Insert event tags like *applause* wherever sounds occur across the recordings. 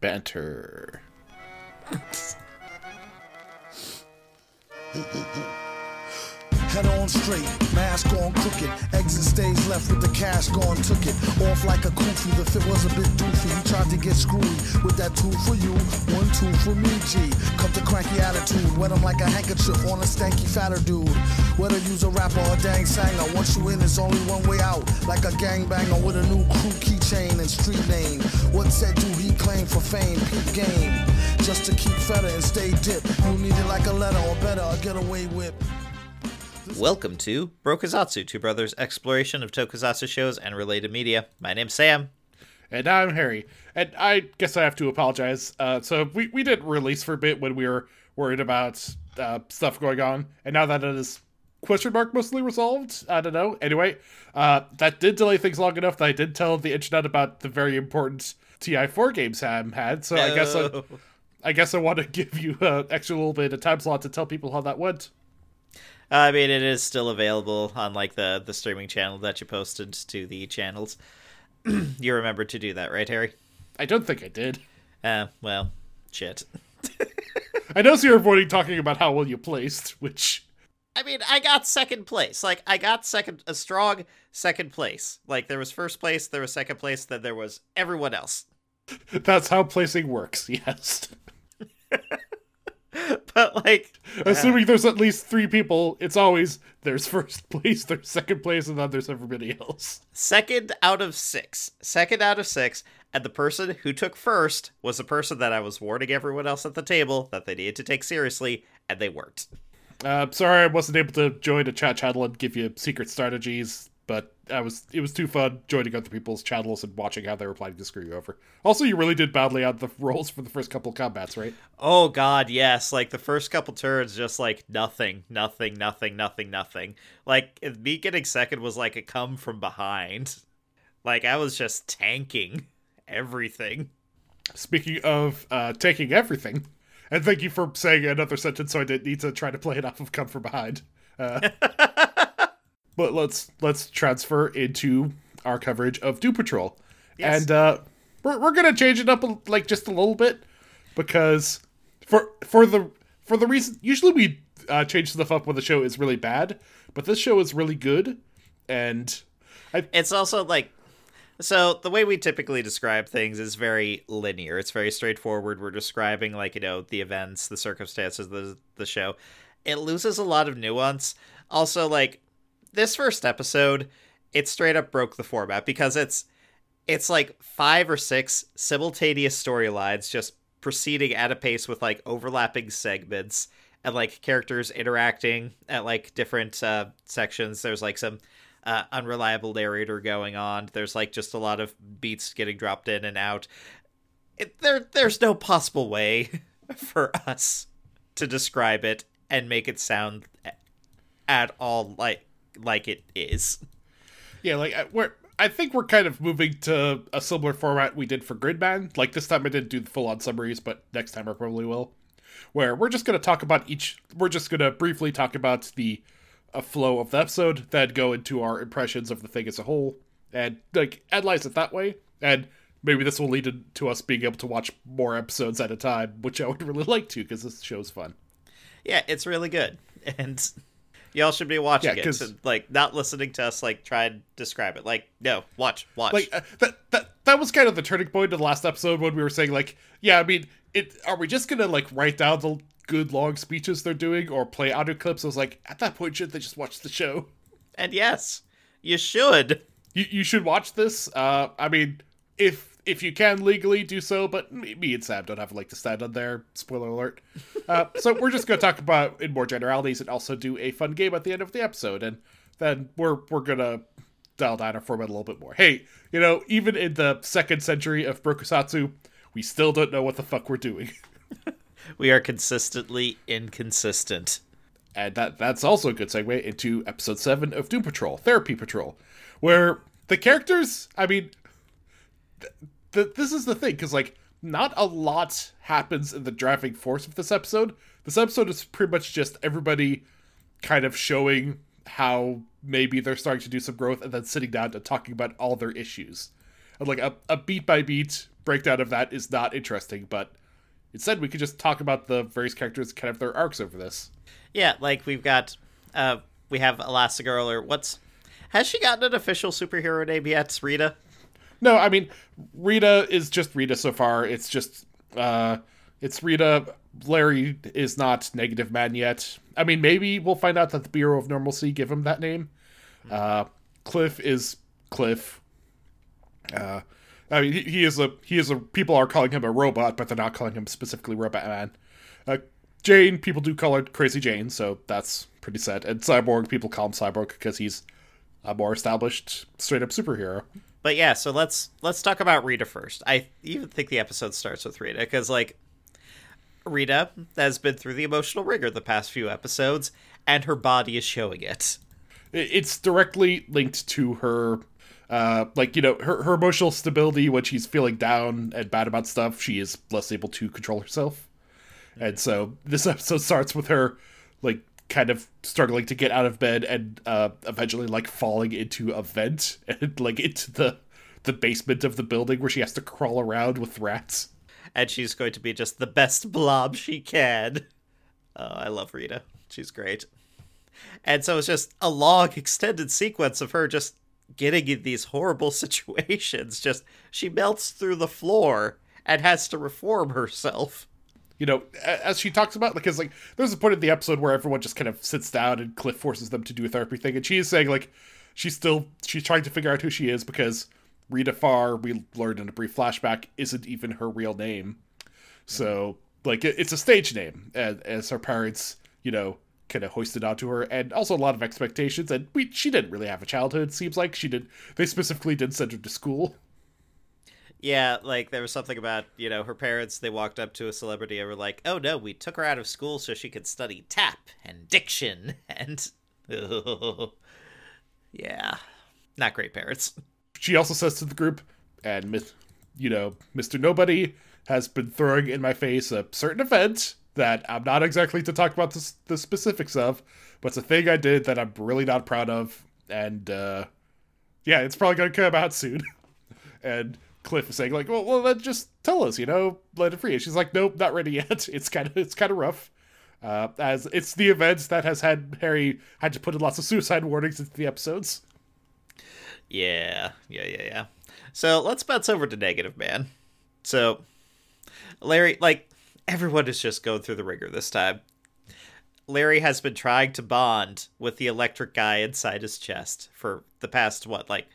banter. *laughs* Head on straight, mask on crooked. Exit stage left with the cash gone, took it. Off like a kufi, the fit was a bit doofy. He tried to get screwy with that two for you, one two for me, G. Come to cranky attitude, wet him like a handkerchief on a stanky fatter dude. Whether use a rapper or dang sanger, once you in, there's only one way out. Like a gangbanger with a new crew keychain and street name. What said do he claim for fame? Peep game. Just to keep fedder and stay dip. You need it like a letter or better, a getaway whip. Welcome to Brokusatsu, Two Brothers' exploration of tokusatsu shows and related media. My name's Sam. And I'm Harry. And I guess I have to apologize. Uh, so we, we didn't release for a bit when we were worried about uh, stuff going on. And now that it is question mark mostly resolved, I don't know. Anyway, uh, that did delay things long enough that I did tell the internet about the very important TI4 game Sam had. So I guess I, I guess I want to *laughs* give you an extra little bit of time slot to tell people how that went. I mean, it is still available on like the the streaming channel that you posted to the channels. *clears throat* you remember to do that, right, Harry? I don't think I did. Uh, well, shit. *laughs* I know you're avoiding talking about how well you placed, which I mean, I got second place. Like, I got second, a strong second place. Like, there was first place, there was second place, then there was everyone else. *laughs* that's how placing works. *laughs* Yes. *laughs* But like, Assuming there's at least three people, it's always there's first place, there's second place, and then there's everybody else. second out of six, second out of six, and the person who took first was the person that I was warning everyone else at the table that they needed to take seriously, and they weren't. Uh, sorry, I wasn't able to join a chat channel and give you secret strategies, I was it was too fun joining other people's channels and watching how they were planning to screw you over. Also, you really did badly on the *laughs* rolls for the first couple of combats, right? Oh god, yes. Like the first couple turns, just like nothing, nothing, nothing, nothing, nothing. Like me getting second was like a come from behind. Like I was just tanking everything. Speaking of uh, taking everything, and thank you for saying another sentence, so I didn't need to try to play it off of "come from behind." Uh, *laughs* but let's let's transfer into our coverage of Doom Patrol, Yes. and uh, we're we're gonna change it up like just a little bit because for for the for the reason usually we uh, change stuff up when the show is really bad, but this show is really good, and It's also like so the way we typically describe things is very linear. It's very straightforward. We're describing like, you know, the events, the circumstances the the show. It loses a lot of nuance. Also like this first episode, it straight up broke the format because it's it's like five or six simultaneous storylines just proceeding at a pace with like overlapping segments and like characters interacting at like different uh, sections. There's like some uh, unreliable narrator going on. There's like just a lot of beats getting dropped in and out. It, there, there's no possible way *laughs* for us to describe it and make it sound at all like like it is. Yeah, like I- we're. I think we're kind of moving to a similar format we did for Gridman. Like this time, I didn't do the full-on summaries, but next time I probably will. Where we're just going to talk about each. We're just going to briefly talk about the uh, flow of the episode, then go into our impressions of the thing as a whole, and like analyze it that way. And maybe this will lead to- to us being able to watch more episodes at a time, which I would *laughs* really like to because this show's fun. Yeah, it's really good, and y'all should be watching Yeah, it. like not listening to us like try and describe it. Like no, watch, watch. like uh, that that that was kind of the turning point of the last episode when we were saying like yeah i mean it are we just gonna like write down the good long speeches they're doing or play audio clips i was like at that point should they just watch the show and yes, you should. you, you should watch this uh i mean if if you can legally do so but me, and sam don't have like to stand on there. Spoiler alert. *laughs* Uh, so we're just gonna talk about in more generalities and also do a fun game at the end of the episode and then we're we're gonna dial down our format a little bit more. Hey you know even in the second century of brokusatsu we still don't know what the fuck we're doing. *laughs* We are consistently inconsistent. And that that's also a good segue into episode seven of Doom Patrol, Therapy Patrol, where the characters, I mean, th- th- this is the thing, because like not a lot happens in the driving force of this episode. This episode is pretty much just everybody kind of showing how maybe they're starting to do some growth and then sitting down and talking about all their issues. And like a, a beat by beat breakdown of that is not interesting, but instead we could just talk about the various characters kind of their arcs over this. Yeah, like we've got uh we have Elastigirl or what's has she gotten an official superhero name yet, Rita? No, I mean Rita is just Rita so far. It's just uh it's Rita. Larry is not Negative Man yet. I mean, maybe we'll find out that the Bureau of Normalcy give him that name. Uh, Cliff is Cliff. Uh, I mean, he, he is a he is a. People are calling him a robot, but they're not calling him specifically Robot Man. Uh, Jane, people do call her Crazy Jane, so that's pretty sad. And Cyborg, people call him Cyborg because he's a more established, straight up superhero. But yeah, so let's let's talk about Rita first. I even think the episode starts with Rita because like Rita has been through the emotional rigor the past few episodes, and her body is showing it. It's directly linked to her, uh, like you know, her her emotional stability when she's feeling down and bad about stuff. She is less able to control herself, and so this episode starts with her, kind of struggling to get out of bed and uh, eventually like falling into a vent *laughs* and like into the the basement of the building where she has to crawl around with rats and she's going to be just the best blob she can. Oh, I love Rita. She's great. And so it's just a long extended sequence of her just getting in these horrible *laughs* situations. Just she melts through the floor and has to reform herself. You know, as she talks about, like, because like there's a point in the episode where everyone just kind of sits down and Cliff forces them to do a therapy thing, and she is saying like she's still she's trying to figure out who she is because Rita Farr, we learned in a brief flashback, isn't even her real name. So, like, it's a stage name, as, as her parents, you know, kind of hoisted onto her, and also a lot of expectations. And we, she didn't really have a childhood. Seems like she did. They specifically did send her to school. Yeah, like there was something about you know her parents. They walked up to a celebrity and were like, "Oh no, we took her out of school so she could study tap and diction *laughs* and." *laughs* yeah, not great parents she also says to the group, and you know, Mr. Nobody has been throwing in my face a certain event that I'm not exactly to talk about the, the specifics of, but it's a thing I did that I'm really not proud of, and uh, yeah, it's probably gonna come out soon. *laughs* and Cliff is saying like, well, well, then just tell us, you know, let it free. And she's like, nope, not ready yet. *laughs* It's kind of it's kind of rough. Uh, as it's the event that has had Harry had to put in lots of suicide warnings into the episodes. Yeah, yeah, yeah, yeah. So let's bounce over to Negative Man. So, Larry, like, everyone is just going through the ringer this time. Larry has been trying to bond with the electric guy inside his chest for the past, what, like,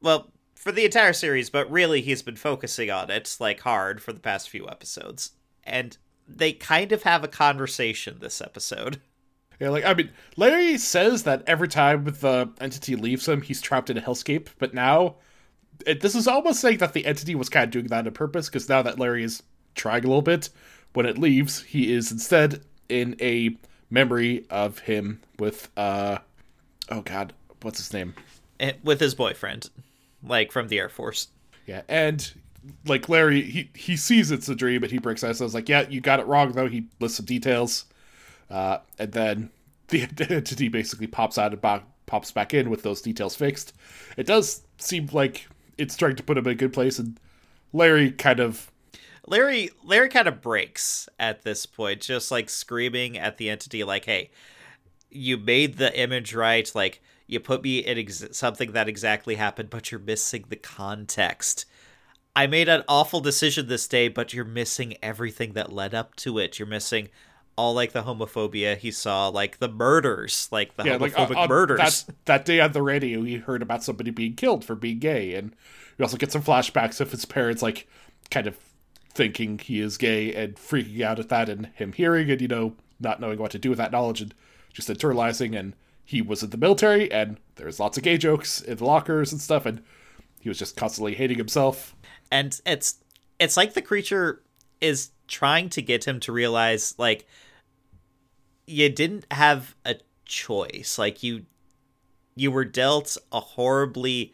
well, for the entire series, but really he's been focusing on it, like, hard for the past few episodes. And they kind of have a conversation this episode. *laughs* Yeah, like I mean, Larry says that every time the entity leaves him, he's trapped in a hellscape. But now, it, this is almost saying that the entity was kind of doing that on purpose. Because now that Larry is trying a little bit, when it leaves, he is instead in a memory of him with uh, oh god, what's his name? Eh, with his boyfriend, like from the Air Force. Yeah, and like Larry, he he sees it's a dream, but he breaks out. So I was like, yeah, you got it wrong though. He lists some details uh, and then *laughs* the entity basically pops out and bo- pops back in with those details fixed. It does seem like it's trying to put him in a good place, and Larry kind of. Larry Larry kind of breaks at this point, just like screaming at the entity, like, "Hey, you made the image right. Like, you put me in ex- something that exactly happened, but you're missing the context." I made an awful decision this day, but you're missing everything that led up to it. You're missing all like the homophobia he saw, like the murders, like the yeah, homophobic like, uh, uh, murders. That, that day on the radio, he heard about somebody being killed for being gay, and we also get some flashbacks of his parents, like kind of thinking he is gay and freaking out at that, and him hearing and you know not knowing what to do with that knowledge and just internalizing. And he was in the military, and there's lots of gay jokes in the lockers and stuff, and he was just constantly hating himself. And it's it's like the creature is trying to get him to realize like you didn't have a choice. Like you you were dealt a horribly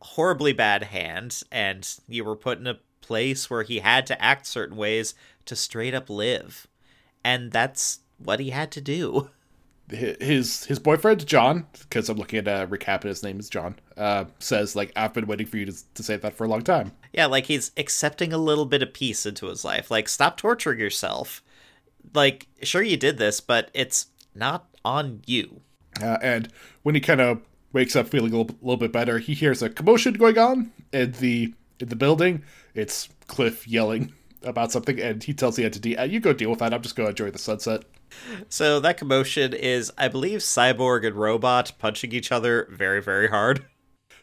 horribly bad hand and you were put in a place where he had to act certain ways to straight up live. And that's what he had to do. *laughs* his his boyfriend John, because I'm looking at a recap and his name is John, uh, says like I've been waiting for you to to say that for a long time. Yeah, like he's accepting a little bit of peace into his life. Like stop torturing yourself. Like sure you did this, but it's not on you. Uh, and when he kind of wakes up feeling a little, little bit better, he hears a commotion going on in the in the building. It's Cliff yelling about something, and he tells the entity, uh, "You go deal with that. I'm just going to enjoy the sunset." So that commotion is, I believe, Cyborg and Robot punching each other very, very hard.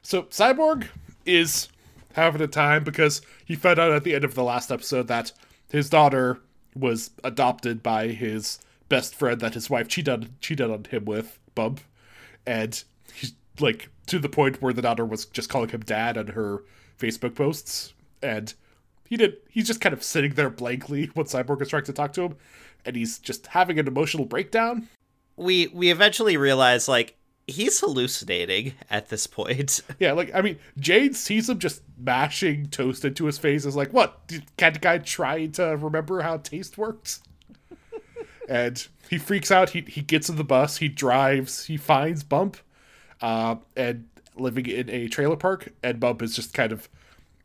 So Cyborg is having a time because he found out at the end of the last episode that his daughter was adopted by his best friend that his wife cheated cheated on him with, Bump, and he's like to the point where the daughter was just calling him dad on her Facebook posts, and he did. He's just kind of sitting there blankly *laughs* when Cyborg is trying to talk to him, and he's just having an emotional breakdown. We we eventually realize like he's hallucinating at this point. *laughs* Yeah, like I mean, Jane sees him just mashing toast into his face. Is like, what? Can't the guy try to remember how taste works? *laughs* and he freaks out. He he gets in the bus. He drives. He finds Bump, uh, and living in a trailer park. And Bump is just kind of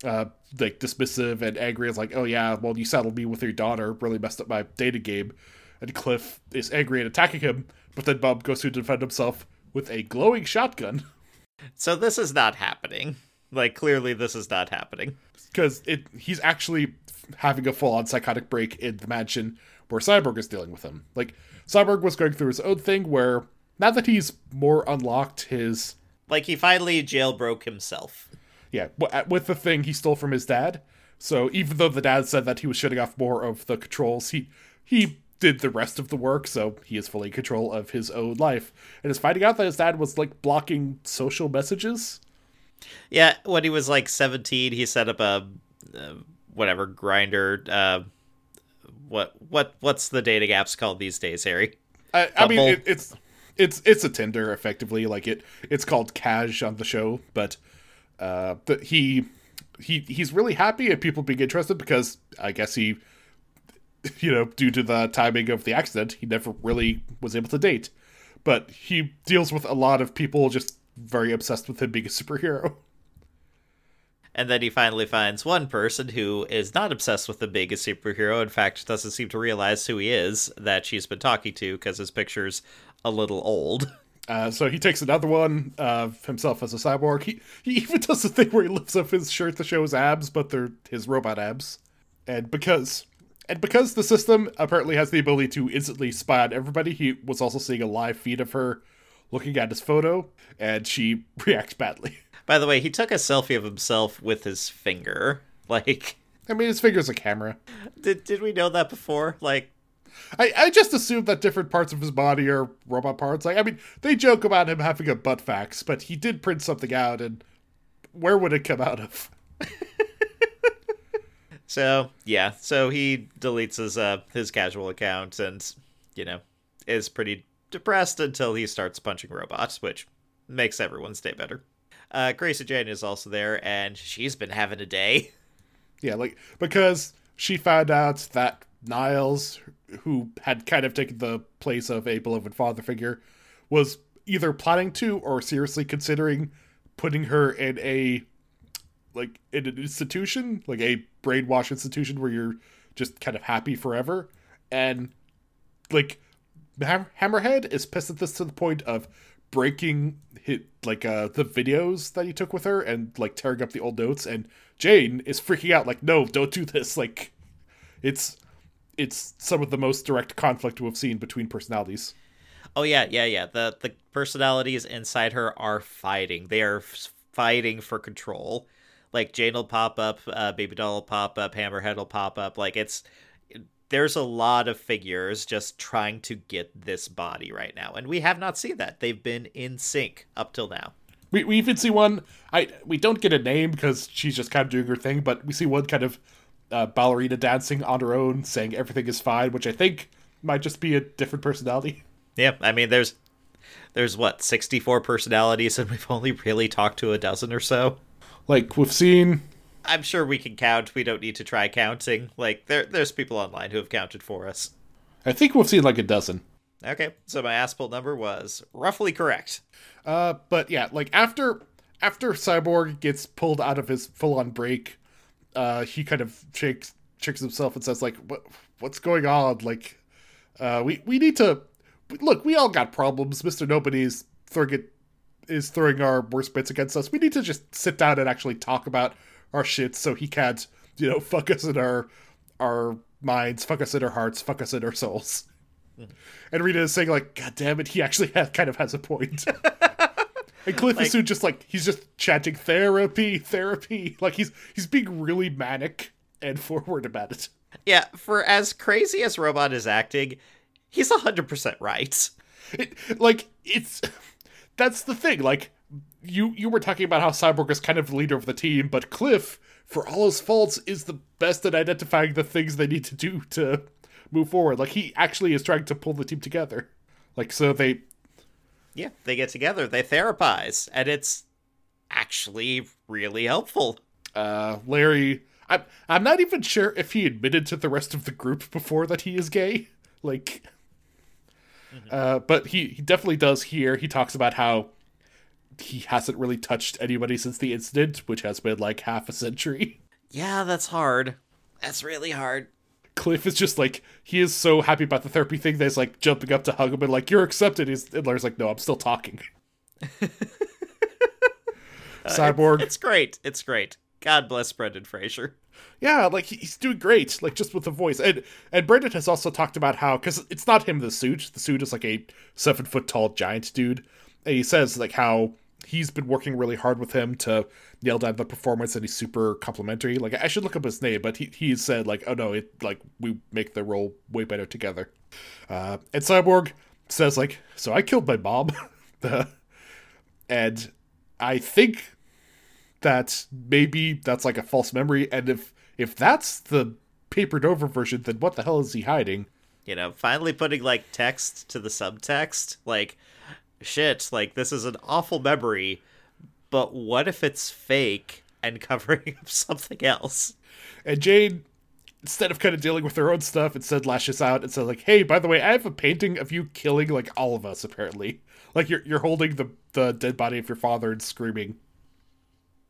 uh, like dismissive and angry. Is like, oh yeah, well you saddled me with your daughter. Really messed up my dating game. And Cliff is angry and attacking him. But then Bump goes to defend himself with a glowing shotgun. *laughs* So this is not happening. Like clearly this is not happening. Because it he's actually having a full on psychotic break in the mansion where Cyborg is dealing with him. Like Cyborg was going through his own thing where now that he's more unlocked his like he finally jailbroke himself. Yeah, with the thing he stole from his dad. So even though the dad said that he was shutting off more of the controls, he he did the rest of the work, so he is fully in control of his own life. And is finding out that his dad was like blocking social messages. Yeah, when he was like 17, he set up a uh, whatever Grindr. uh what what what's the dating apps called these days, Harry? I, I mean it, it's it's it's a Tinder effectively. Like it it's called Cash on the show, but uh the, he he he's really happy at people being interested because I guess he you know, due to the timing of the accident, he never really was able to date. But he deals with a lot of people just very obsessed with him being a superhero. And then he finally finds one person who is not obsessed with the a superhero. In fact, doesn't seem to realize who he is that she's been talking to because his picture's a little old. *laughs* Uh, so he takes another one of himself as a cyborg. He he even *laughs* does the thing where he lifts up his shirt to show his abs, but they're his robot abs. And because and because the system apparently has the ability to instantly spy on everybody, he was also seeing a live feed of her looking at his photo, and she *laughs* reacts badly. By the way, he took a selfie of himself with his finger. *laughs* Like, I mean, his finger's a camera. Did did we know that before? Like, I, I just assume that different parts of his body are robot parts. Like, I mean, they joke about him having a butt fax, but he did print something out, and where would it come out of? *laughs* So yeah, so he deletes his uh his casual account and you know is pretty depressed until he starts punching robots, which makes everyone's day better. Uh, Crazy Jane is also there, and she's been having a day. Yeah, like because she found out that Niles, who had kind of taken the place of a beloved father figure, was either planning to or seriously considering putting her in a like in an institution, like a brainwash institution where you're just kind of happy forever. And like Hammerhead is pissed at this to the point of breaking hit like uh the videos that he took with her and like tearing up the old notes and Jane is freaking out like no don't do this *laughs* like it's it's some of the most direct conflict we've seen between personalities. Oh yeah, yeah, yeah. The the personalities inside her are fighting. They are fighting for control like Jane will pop up, uh, Baby Doll will pop up, Hammerhead will pop up. Like it's there's a lot of figures just trying to get this body right now, and we have not seen that. They've been in sync up till now. We we even see one. I we don't get a name because she's just kind of doing her thing, but we see one kind of uh, ballerina dancing on her own, saying everything is fine, which I think might just be a different personality. *laughs* Yeah, I mean, there's there's what 64 personalities, and we've only really talked to a dozen or so. Like we've seen I'm sure we can count. We don't need to try counting. Like there there's people online who have counted for us. I think we've seen like a dozen. Okay, so my Aspel number was roughly correct. Uh, but yeah, like after after Cyborg gets pulled out of his full on break, uh, he kind of shakes shakes himself and says like, "What what's going on? Like, uh, we we need to look. We all got problems. Mister Nobody's throwing it is throwing our worst bits against us. We need to just sit down and actually talk about our shit so he can't, you know, *laughs* fuck us in our our minds, fuck us in our hearts, fuck us in our souls." And Rita is saying like, "God damn it, he actually has, kind of has a point." *laughs* and Cliff is soon just like he's just chanting therapy, therapy, *laughs* like he's he's being really manic and forward about it. Yeah, for as crazy as Robot is acting, he's 100% right. It, like it's that's the thing. Like you you were talking about how Cyborg is kind of the leader of the team, but Cliff, for all his faults, is the best at identifying the things they need to do to move forward. Like he actually is trying to pull the team together. Like so they Yeah, they get together, they therapize, and it's actually really helpful. uh Larry I'm I'm not even sure if he admitted to the rest of the group before that he is gay. Like uh but he he definitely does here. He talks about how he hasn't really touched anybody since the incident, which has been like half a century. Yeah, that's hard. That's really hard. Cliff is just like he is so happy about the therapy thing that he's like jumping up to hug him and like you're accepted. He's, and Larry's like, no, I'm still talking. *laughs* Uh, Cyborg, It's great. It's great. God bless Brendan Fraser. yeah, like he's doing great, like just with the voice. And and Brendan has also talked about how because it's not him the suit. The suit is like a seven foot tall giant dude. And he says like how he's been working really hard with him to nail down the performance, and he's super complimentary. Like I should look up his name, but he he said like, oh no, it like we make the role way better together. Uh, and Cyborg says like, so I killed my mom, *laughs* and I think that maybe that's like a false memory and if if that's the papered over version then what the hell is he hiding You know, finally putting like text to the subtext. Like, shit, like this is an awful memory, but what if it's fake and *laughs* covering up something else? and jane instead of kind of dealing with her own stuff instead lashes out and says like hey by the way i have a painting of you killing like all of us apparently *laughs* like you're you're holding the the dead body of your father and screaming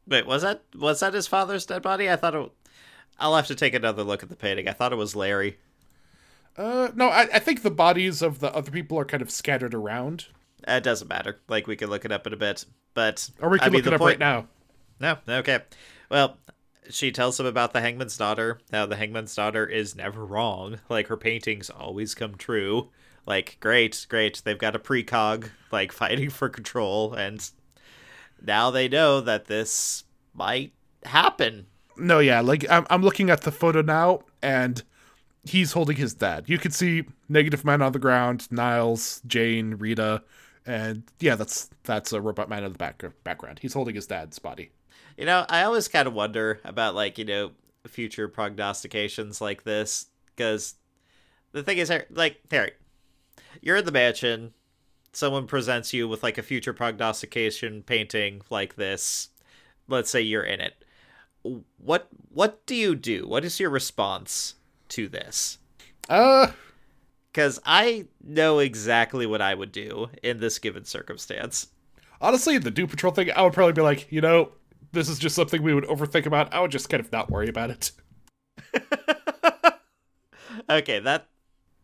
Wait, was that was that his father's dead body? I thought it. I'll have to take another look at the painting. I thought it was Larry. uh no i, I think the bodies of the other people are kind of scattered around It doesn't matter. Like we can look it up in a bit, but or we I can mean, look it up point- right now No, okay. Well, she tells him about the Hangman's daughter. How the Hangman's daughter is never wrong. Like her paintings always come true. Like great, great. They've got a precog like *laughs* fighting for control, and now they know that this might happen. No, yeah, like I'm, I'm looking at the photo now, and he's holding his dad. You can see Negative Man on the ground, Niles, Jane, Rita, and yeah, that's that's a Robot Man in the back background. He's holding his dad's body. You know, I always kind of wonder about like you know future prognostications like this because the thing is, like Harry, you're in the mansion. Someone presents you with like a future prognostication painting like this. Let's say you're in it. What what do you do? What is your response to this? Uh, Because I know exactly what I would do in this given circumstance. honestly, the Doom Patrol thing, I would probably be like, you know, this is just something we would overthink about. I would just kind of not worry about it. *laughs* Okay, that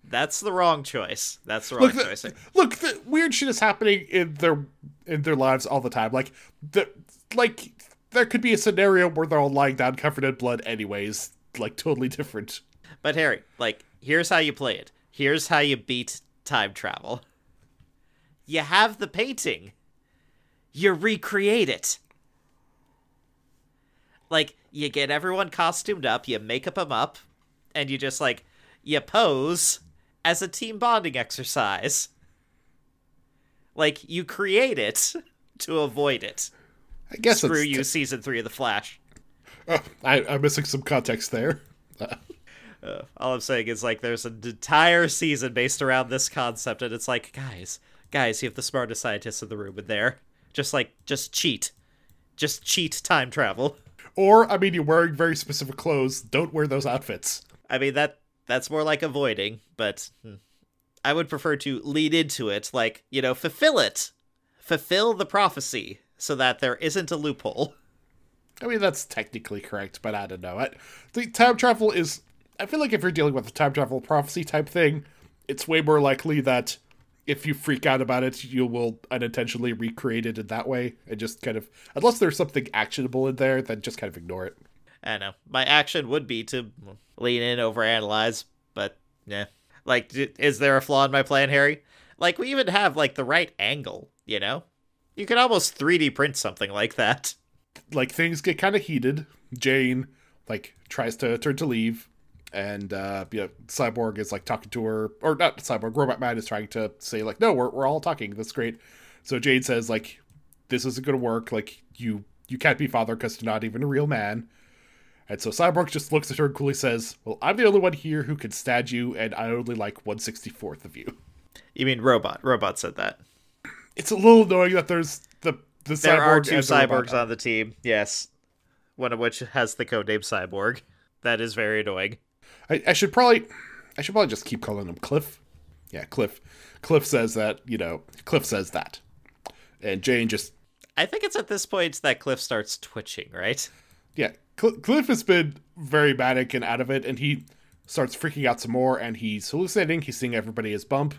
that's the wrong choice. That's the wrong Look, choice. the, look, the weird shit is happening in their in their lives all the time. Like the like there could be a scenario where they're all lying down covered in blood, anyways. Like totally different. But Harry, like, here's how you play it. Here's how you beat time travel. You have the painting. You recreate it. Like, you get everyone costumed up, you make up them up, and you just like you pose as a team bonding exercise. Like you create it *laughs* to avoid it. I guess Screw it's you, season three of the Flash. Oh, *laughs* I, I'm missing some context there. *laughs* Uh, all I'm saying is like there's an entire season based around this concept, and it's like, guys, guys, you have the smartest scientists in the room in there. Just like, just cheat, just cheat time travel. Or, I mean, you're wearing very specific clothes. Don't wear those outfits. I mean that that's more like avoiding, but hmm, I would prefer to lead into it, like, you know, fulfill it. Fulfill the prophecy so that there isn't a loophole. I mean, that's technically correct, but I don't know. I, the time travel is. I feel like if you're dealing with a time travel prophecy type thing, it's way more likely that if you freak out about it, you will unintentionally recreate it in that way and just kind of. Unless there's something actionable in there, then just kind of ignore it. I know. My action would be to lean in, overanalyze, but yeah. Like, is there a flaw in my plan, Harry? Like, we even have, like, the right angle, you know? You could almost 3D print something like that. Like things get kind of heated. Jane like tries to turn to leave, and uh, you know, Cyborg is like talking to her, or not Cyborg. Robot Man is trying to say like, no, we're we're all talking. That's great. So Jane says like, this isn't gonna work. Like you you can't be father because you're not even a real man. And so Cyborg just looks at her and coolly says, "Well, I'm the only one here who can stab you, and I only like one sixty fourth of you." You mean Robot. Robot said that. It's a little annoying that there's the the There cyborg are two and the robot. cyborgs on the team, yes. One of which has the codename Cyborg. That is very annoying. I, I should probably I should probably just keep calling him Cliff. Yeah, Cliff. Cliff says that, you know, Cliff says that. And Jane just I think it's at this point that Cliff starts twitching, right? yeah, Cl- Cliff has been very manic and out of it and he starts freaking out some more and he's hallucinating, he's seeing everybody as Bump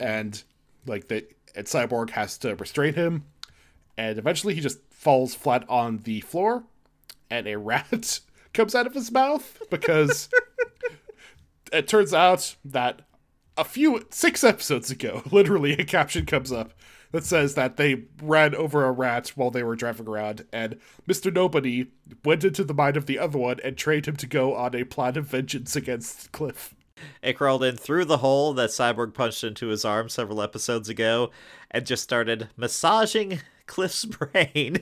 and like that and Cyborg has to restrain him and eventually he just falls flat on the floor and a *laughs* rat comes out of his mouth because *laughs* it turns out that a few six episodes ago, *laughs* literally a caption comes up that says that they ran over a rat while they were driving around, and Mr. Nobody went into the mind of the other one and trained him to go on a plan of vengeance against Cliff. It crawled in through the hole that Cyborg punched into his arm several episodes ago and just started massaging *laughs* Cliff's brain.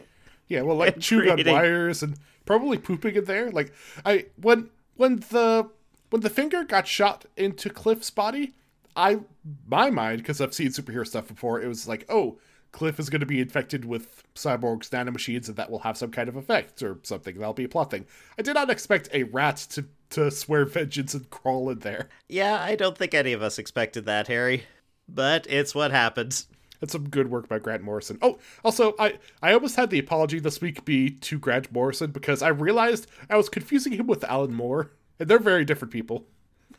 Yeah, well, like *laughs* chewing on wires and probably pooping in there. Like I when when the when the finger got shot into Cliff's body, I my mind because I've seen superhero stuff before, it was like, oh, Cliff is going to be infected with Cyborg's nanomachines, and that will have some kind of effect or something. That'll be a plot thing. I did not expect a rat to to swear vengeance and crawl in there. Yeah, I don't think any of us expected that, Harry. But it's what happens. That's some good work by Grant Morrison. Oh, also, I I almost had the apology this week be to Grant Morrison because I realized I was confusing him with Alan Moore, and they're very different people.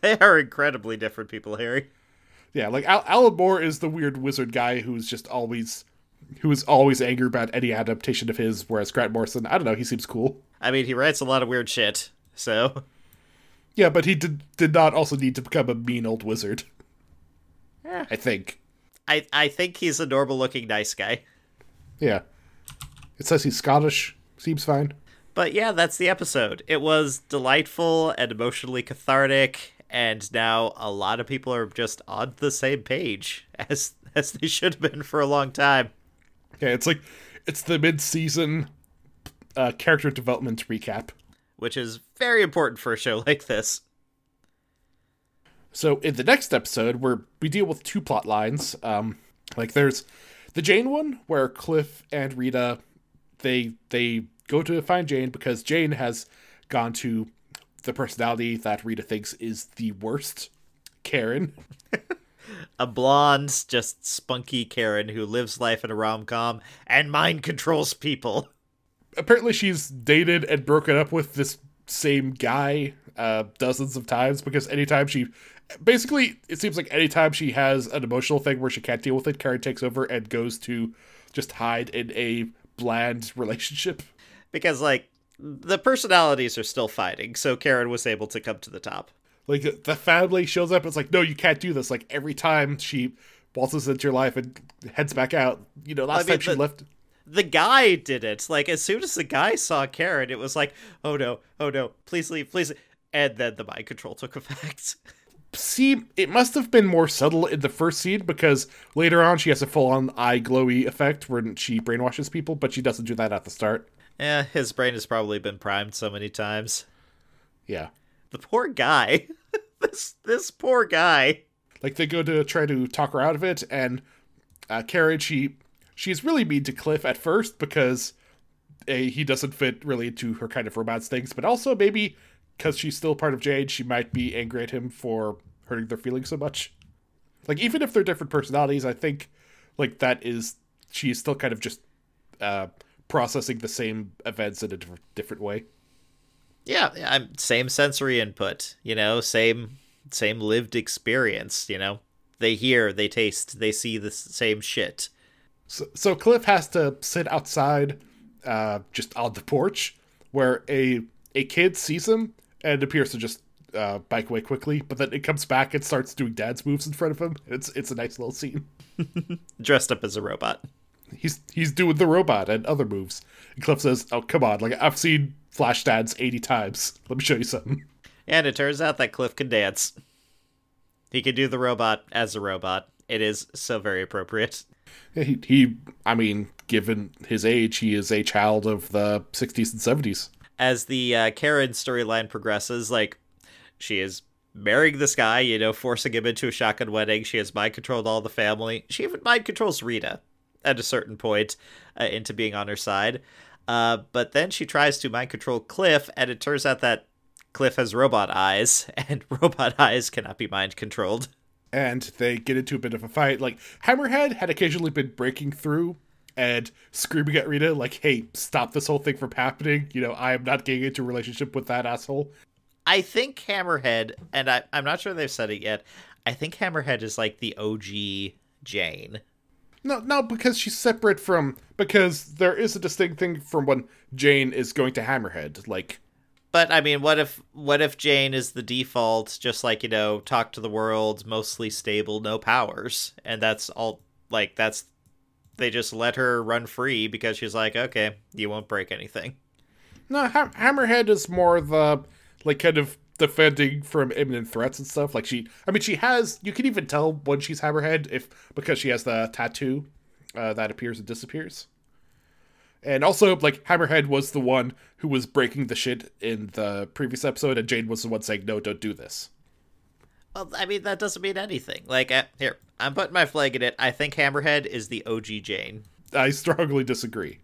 They are incredibly different people, Harry. Yeah, like Al- Alan Moore is the weird wizard guy who's just always who is always angry about any adaptation of his, whereas Grant Morrison, I don't know, he seems cool. I mean, he writes a lot of weird shit, so. Yeah, but he did did not also need to become a mean old wizard. Yeah. I think. I, I think he's a normal looking nice guy. Yeah. It says he's Scottish. Seems fine. But yeah, that's the episode. It was delightful and emotionally cathartic, and now a lot of people are just on the same page *laughs* as as they should have been for a long time. Yeah, it's like it's the mid season uh, character development recap. Which is very important for a show *laughs* like this. So in the next episode, where we deal with two plot lines, um, like there's the Jane one where Cliff and Rita they they go to find Jane because Jane has gone to the personality that Rita thinks is the worst, Karen. *laughs* A blonde, just spunky Karen who lives life in a rom com and mind controls people. Apparently, she's dated and broken up with this same guy uh, dozens of times because anytime she, basically, it seems like anytime she has an emotional thing where she can't deal with it, Karen takes over and goes to just hide in a bland *laughs* relationship. Because, like, the personalities are still fighting, so Karen was able to come to the top. Like the family shows up, it's like, no, you can't do this. Like every time she waltzes into your life and heads back out, you know, last I mean, time she the- left. the guy did it. Like as soon as the guy saw Karen, it was like, "Oh no, oh no, please leave, please." leave." And then the mind control took effect. *laughs* See, it must have been more subtle in the first scene because later on she has a full-on eye glowy effect when she brainwashes people, but she doesn't do that at the start. Yeah, his brain has probably been primed so many times. Yeah, The poor guy. *laughs* this this poor guy. like they go to try to talk her out of it, and uh, Karen she she's really mean to Cliff at first because a he doesn't fit really into her kind of romance things, but also maybe because she's still part of Jane, she might be angry at him for hurting their feelings so much. Like even if they're different personalities, I think like that is she's still kind of just uh processing the same events in a different different way. Yeah, I'm same sensory input, you know, same same lived experience, you know. They hear, they taste, they see the same shit. So, so Cliff has to sit outside, uh, just on the porch, where a a kid sees him and appears to just uh, bike away quickly. But then it comes back and starts doing dance moves in front of him. It's it's a nice little scene. *laughs* Dressed up as a robot. He's he's doing the robot and other moves. And Cliff says, "Oh come on! Like I've seen flash Flashdance eighty times. Let me show you something." And it turns out that Cliff can dance. He can do the robot as a robot. It is so very appropriate. He, he, I mean, given his age, he is a child of the 60s and 70s. As the uh, Karen storyline progresses, like, she is marrying this guy, you know, forcing him into a shotgun wedding. She has mind controlled all the family. She even mind controls Rita at a certain point uh, into being on her side. Uh, but then she tries to mind control Cliff, and it turns out that Cliff has robot eyes, *laughs* and robot eyes cannot be mind controlled. And they get into a bit of a fight. Like, Hammerhead had occasionally been breaking through and screaming at Rita, like, hey, stop this whole thing from happening. You know, I am not getting into a relationship with that asshole. I think Hammerhead, and I, I'm not sure they've said it yet, I think Hammerhead is like the OG Jane. No, no, because she's separate from. Because there is a distinct thing from when Jane is going to Hammerhead. Like, But I mean, what if what if Jane is the default, just like you know, talk to the world, mostly stable, no powers, and that's all. Like that's they just let her run free because she's like, okay, you won't break anything. No, ha- Hammerhead is more the like kind of defending from imminent threats and stuff. Like she, I mean, she has. You can even tell when she's Hammerhead if because she has the tattoo uh, that appears and disappears. And also, like Hammerhead was the one who was breaking the shit in the previous episode, and Jane was the one saying, "No, don't do this." Well, I mean, that doesn't mean anything. Like, uh, here, I'm putting my flag in it. I think Hammerhead is the OG Jane. I strongly disagree.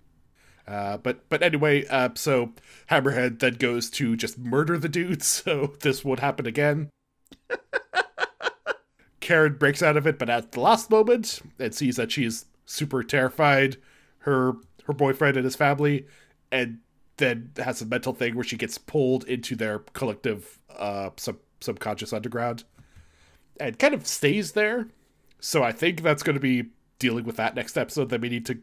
Uh, but but anyway, uh, so Hammerhead then goes to just murder the dude, *laughs* so this won't happen again. *laughs* Karen breaks out of it, but at the last moment, and sees that she's super terrified. Her her boyfriend and his family, and then has a mental thing where she gets pulled into their collective uh, sub subconscious underground, and kind of stays there. So I think that's going to be dealing with that next episode. That we need to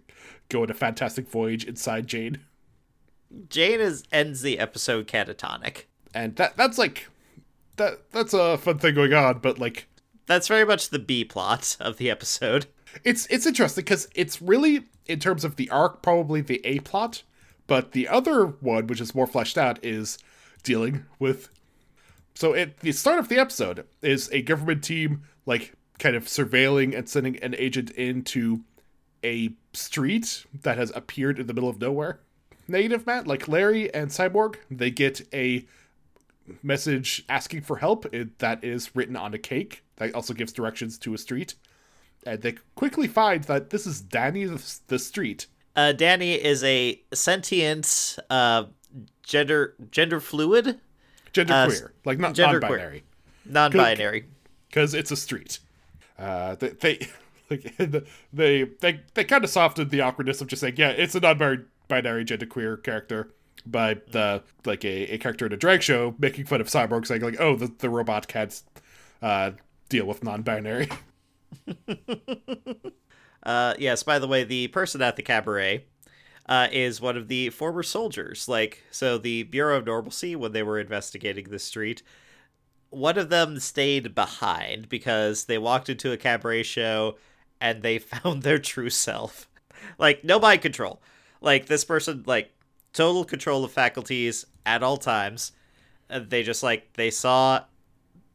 go on a fantastic voyage inside Jane, Jane is ends the episode catatonic. and that that's like that that's a fun thing going on. But like That's very much the B plot of the episode. it's it's interesting because it's really in terms of the arc probably the A plot, but the other one which is more fleshed out is dealing with. So at the start of the episode is a government team like kind of surveilling and sending an agent into a street that has appeared in the middle of nowhere. Negative Man, like Larry and Cyborg, they get a message asking for help that is written on a cake that also gives directions to a street and they quickly find that this is Danny the, street. Uh, Danny is a sentient, uh, gender gender fluid, Gender Uh, queer, like not genderqueer. non-binary, non-binary. because it's a street. Uh, they, they *laughs* like *laughs* they they they kind of softened the awkwardness of just saying, yeah, it's a non-binary genderqueer character by the like a, a character in a drag show making fun of cyborg saying like, oh, the the robot can't uh, deal with non-binary. *laughs* Uh, yes. By the way, the person at the cabaret uh, is one of the former soldiers. Like, so the Bureau of Normalcy, when they were investigating the street, one of them stayed behind because they walked into a cabaret show and they *laughs* found their true self. Like, no mind control. Like, this person, like, total control of faculties at all times. They just, like, they saw.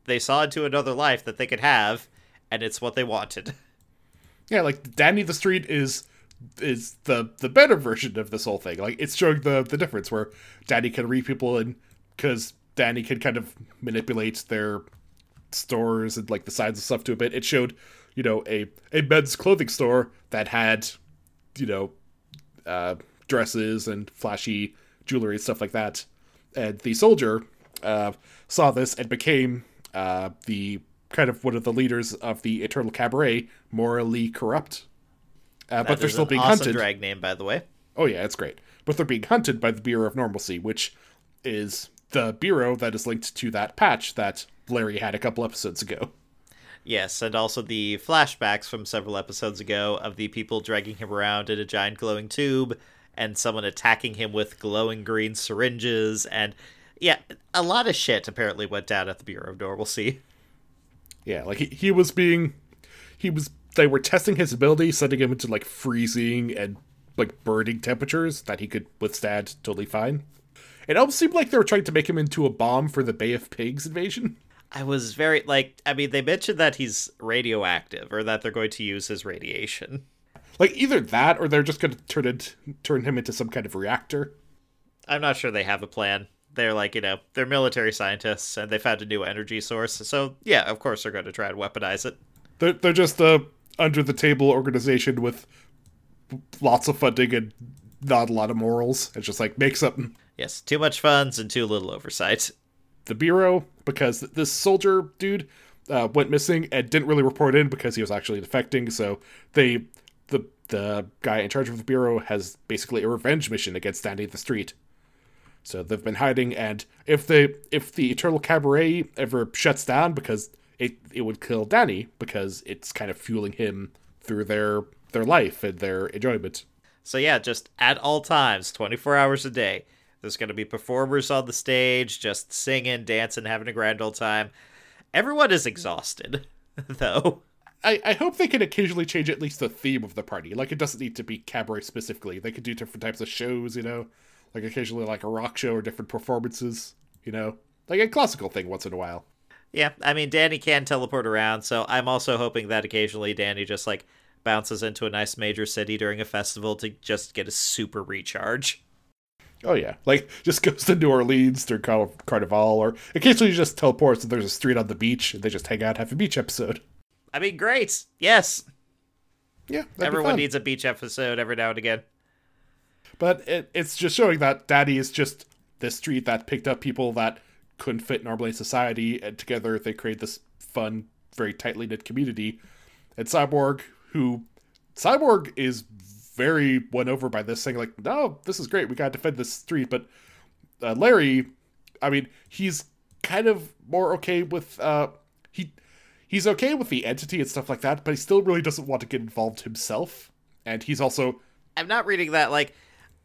They saw into another life that they could have, and it's what they wanted. *laughs* Yeah, like Danny the Street is is the the better version of this whole thing. Like it's showing the the difference where Danny can read people and because Danny can kind of manipulate their stores and like the sides of stuff to a bit. It showed, you know, a a men's clothing store that had, you know, uh, dresses and flashy jewelry and stuff like that. And the soldier uh, saw this and became uh, the kind of one of the leaders of the Eternal Cabaret, Maura Lee Karupt. Uh, but they're still being awesome hunted. drag name, by the way. Oh yeah, it's great. But they're being hunted by the Bureau of Normalcy, which is the bureau that is linked to that patch that Larry had a couple episodes ago. Yes, and also the flashbacks from several episodes ago of the people dragging him around in a giant glowing tube and someone attacking him with glowing green syringes and yeah, a lot of shit apparently went down at the Bureau of Normalcy. Yeah, like he, he was being he was they were testing his ability, sending him into like freezing and like burning temperatures that he could withstand totally fine. It almost seemed like they were trying to make him into a bomb for the Bay of Pigs invasion. I was very like I mean they mentioned that he's radioactive or that they're going to use his radiation. Like either that or they're just gonna turn it turn him into some kind of reactor. I'm not sure they have a plan. They're like, you know, they're military scientists and they found a new energy source. So, yeah, of course they're going to try and weaponize it. They're they're just a under the table organization with lots of funding and not a lot of morals. It's just like make something. Yes, too much funds and too little oversight. The bureau because this soldier dude uh, went missing and didn't really report in because he was actually defecting. So they the the guy in charge of the bureau has basically a revenge mission against Danny the Street. So they've been hiding, and if they if the Eternal Cabaret ever shuts down because it it would kill Danny because it's kind of fueling him through their their life and their enjoyment. So, yeah, just at all times, 24 hours a day, there's going to be performers on the stage just singing, dancing, having a grand old time. Everyone is exhausted, *laughs* though. I, I hope they can occasionally change at least the theme of the party. Like it doesn't need to be cabaret specifically. They could do different types of shows, you know, like occasionally like a rock show or different performances, you know, like a classical thing once in a while. Yeah, I mean, Danny can teleport around, so I'm also hoping that occasionally Danny just, like, bounces into a nice major city during a festival to just get a super recharge. Oh yeah, like just goes to New Orleans through Car- Carnival, or occasionally just teleports and there's a street on the beach and they just hang out, have a beach episode. I mean, great. Yes. Yeah, Everyone needs a beach episode every now and again. But it, it's just showing that Danny is just this street that picked up people that couldn't fit normally in society, and together they create this fun, very tightly knit community. And Cyborg, who Cyborg is very won over by this, saying like, "No, this is great. We gotta defend this street." But uh, Larry, I mean, he's kind of more okay with uh, he he's okay with the entity and stuff like that, but he still really doesn't want to get involved himself. And he's also I'm not reading that. Like,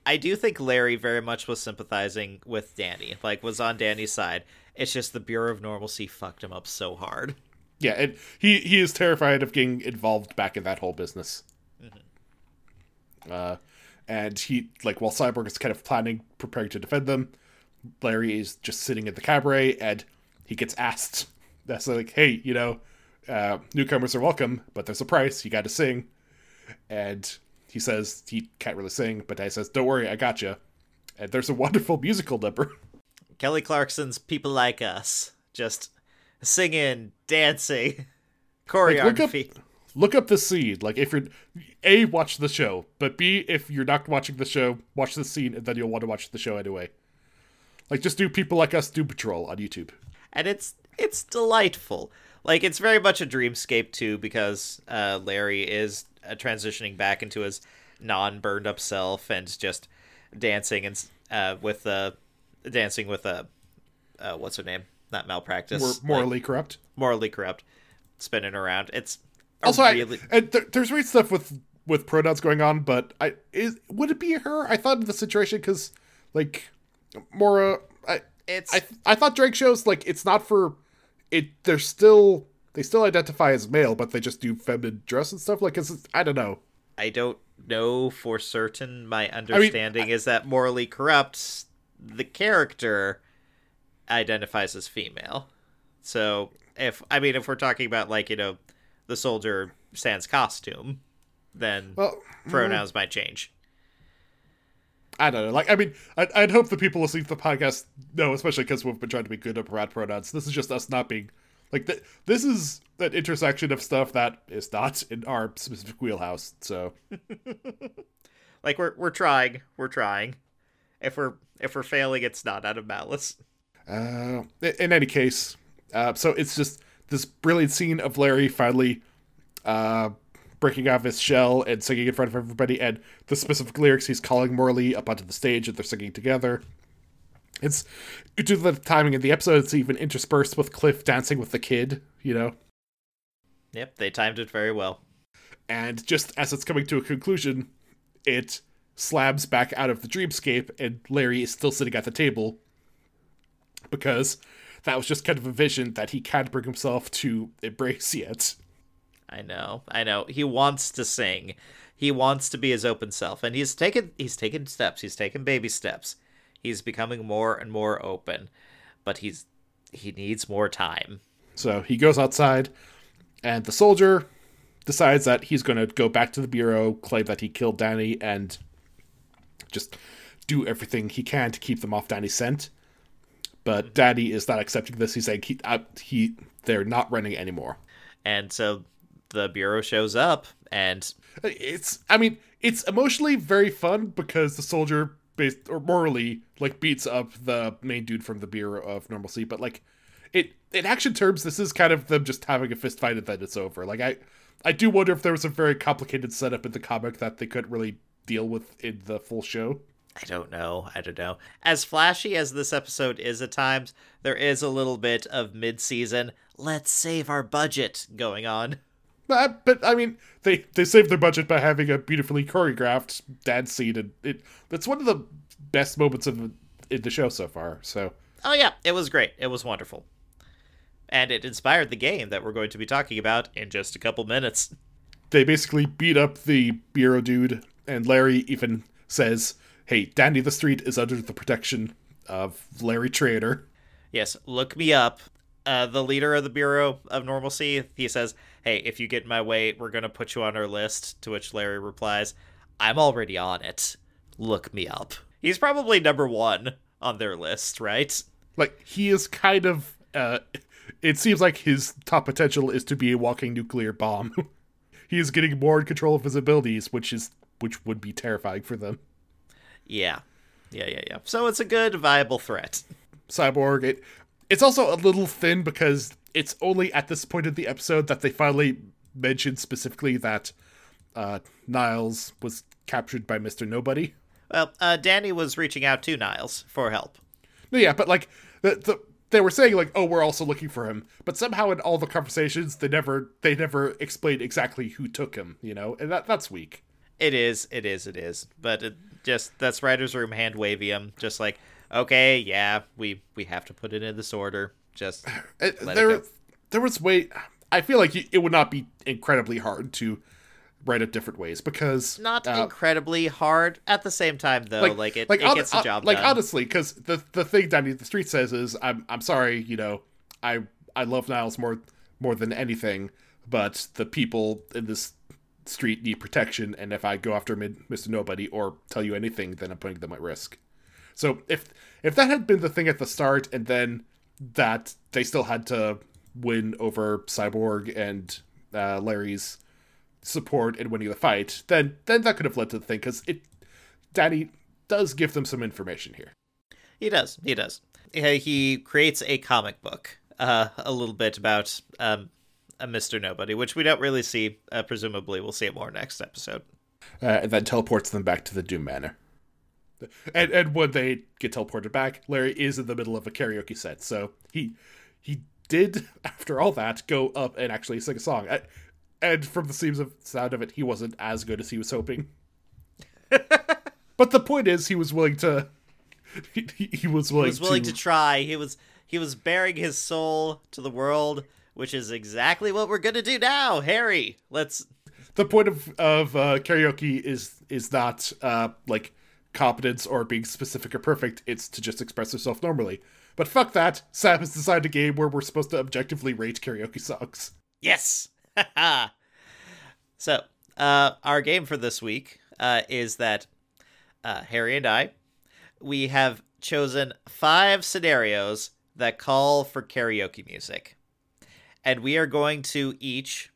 I do think Larry very much was sympathizing with Danny, like, was on Danny's side. It's just the Bureau of Normalcy fucked him up so hard. Yeah, and he he is terrified of getting involved back in that whole business. Uh, and he like while Cyborg is kind of planning, preparing to defend them, Larry is just sitting at the cabaret, and he gets asked, *laughs* "That's like, hey, you know, uh, newcomers are welcome, but there's a price. You got to sing." And he says he can't really sing, but he says, "Don't worry, I got you." And there's a *laughs* wonderful musical number. Kelly Clarkson's People Like Us. Just singing, dancing, look up- choreography. Look up the scene. Like if you're a watch the show, but b if you're not watching the show, watch the scene, and then you'll want to watch the show anyway. Like just do people like us do patrol on YouTube. and it's it's delightful. Like it's very much a dreamscape too, because uh, Larry is uh, transitioning back into his non-burned up self and just dancing and uh, with uh, dancing with uh, uh, what's her name? Not malpractice. Like, Maura Lee Karupt. morally corrupt, spinning around. It's Also, I, and there, there's weird stuff with with pronouns going on, but I is would it be her? I thought of the situation because like Maura, I it's I I thought Drake shows like it's not for it. They're still they still identify as male, but they just do feminine dress and stuff. Like it's I don't know. I don't know for certain. My understanding is that Maura Lee Karupt, the character identifies as female. So if I mean if we're talking about like you know the soldier sans costume, then Well, pronouns might change. I don't know. Like, I mean, I'd, I'd hope the people listening to the podcast know, especially because we've been trying to be good about pronouns. This is just us not being like th- this is an intersection of stuff that is not in our specific wheelhouse. So *laughs* Like we're we're trying, we're trying. If we're if we're failing, it's not out of malice. Uh, in any case, uh, so it's just this brilliant scene of Larry finally uh, breaking out of his shell and singing in front of everybody, and the specific lyrics he's calling Morley up onto the stage and they're singing together. It's due to the timing of the episode, it's even interspersed with Cliff dancing with the kid, you know? Yep, they timed it very well. And just as it's coming to a conclusion, it slabs back out of the dreamscape, and Larry is still sitting at the table because that was just kind of a vision that he can't bring himself to embrace yet. I know, I know. He wants to sing. He wants to be his open self, and he's taken he's taken steps. He's taken baby steps. He's becoming more and more open, but he's he needs more time. So he goes outside, and the soldier decides that he's going to go back to the bureau, claim that he killed Danny, and just do everything he can to keep them off Danny's scent. But Danny is not accepting this. He's saying he, uh, he they're not running anymore. And so the bureau shows up, and It's I mean it's emotionally very fun because the soldier based or morally like beats up the main dude from the Bureau of Normalcy, but like it in action terms this is kind of them just having a fist fight and then it's over. Like I I do wonder if there was a very complicated setup in the comic that they couldn't really deal with in the full show. I don't know. I don't know. As flashy as this episode is at times, there is a little bit of mid-season. Let's save our budget going on. But, but I mean, they they saved their budget by having a beautifully choreographed dance scene, and it that's one of the best moments of the, in the show so far. So Oh yeah, it was great. It was wonderful. And it inspired the game that we're going to be talking about in just a couple minutes. they basically beat up the bureau dude, and Larry even says, "Hey, Danny the Street is under the protection of Larry Trainor." Yes, look me up. Uh, the leader of the Bureau of Normalcy, he says, Hey, if you get in my way, we're going to put you on our list. To which Larry replies, I'm already on it. Look me up. He's probably number one on their list, right? Like he is kind of. Uh, it seems like his top potential is to be a walking nuclear bomb. *laughs* he is getting more in control of his abilities, which is which would be terrifying for them. Yeah. Yeah, yeah, yeah. So it's a good, viable threat. Cyborg. It it's also a little thin because it's only at this point of the episode that they finally mentioned specifically that uh, Niles was captured by Mister Nobody. Well, uh, Danny was reaching out to Niles for help. No, yeah, but like the, the they were saying like, oh, we're also looking for him, but somehow in all the conversations they never they never explained exactly who took him, you know, and that that's weak. It is, it is, it is. But it just that's writer's room hand wavium. Just like, okay, yeah, we we have to put it in this order. Just It- Let it there go. there was way. I feel like it would not be incredibly hard to write it different ways because not uh, incredibly hard. At the same time, though, like, it, it hon- gets the hon- job like done. honestly because the the thing Danny the street says is i'm i'm sorry you know i i love niles more more than anything but the people in this street need protection and if i go after mid, mr nobody or tell you anything then i'm putting them at risk so if if that had been the thing at the start and then that they still had to win over cyborg and uh, larry's support in winning the fight then then that could have led to the thing because it Danny does give them some information here. He does. He does. He creates a comic book, uh, a little bit about um, a Mister Nobody, which we don't really see. Uh, presumably, we'll see it more next episode. Uh, and then teleports them back to the Doom Manor. And and when they get teleported back, Larry is in the middle of a karaoke set, so he he did *laughs* after all that go up and actually sing a song. And from the seams of sound of it, he wasn't as good as he was hoping. *laughs* but the point is, he was willing to. *laughs* He, he- was willing, He was willing to try. He was he was bearing his soul to the world, which is exactly what we're gonna do now, Harry. Let's. the point of of uh, karaoke is is not uh, like competence or being specific or perfect. It's to just express yourself normally. But fuck that. Sam has designed a game where we're supposed to objectively rate karaoke songs. Yes. *laughs* so, uh, our game for this week uh, is that uh, Harry and I, we have chosen five scenarios that call for karaoke music, and we are going to each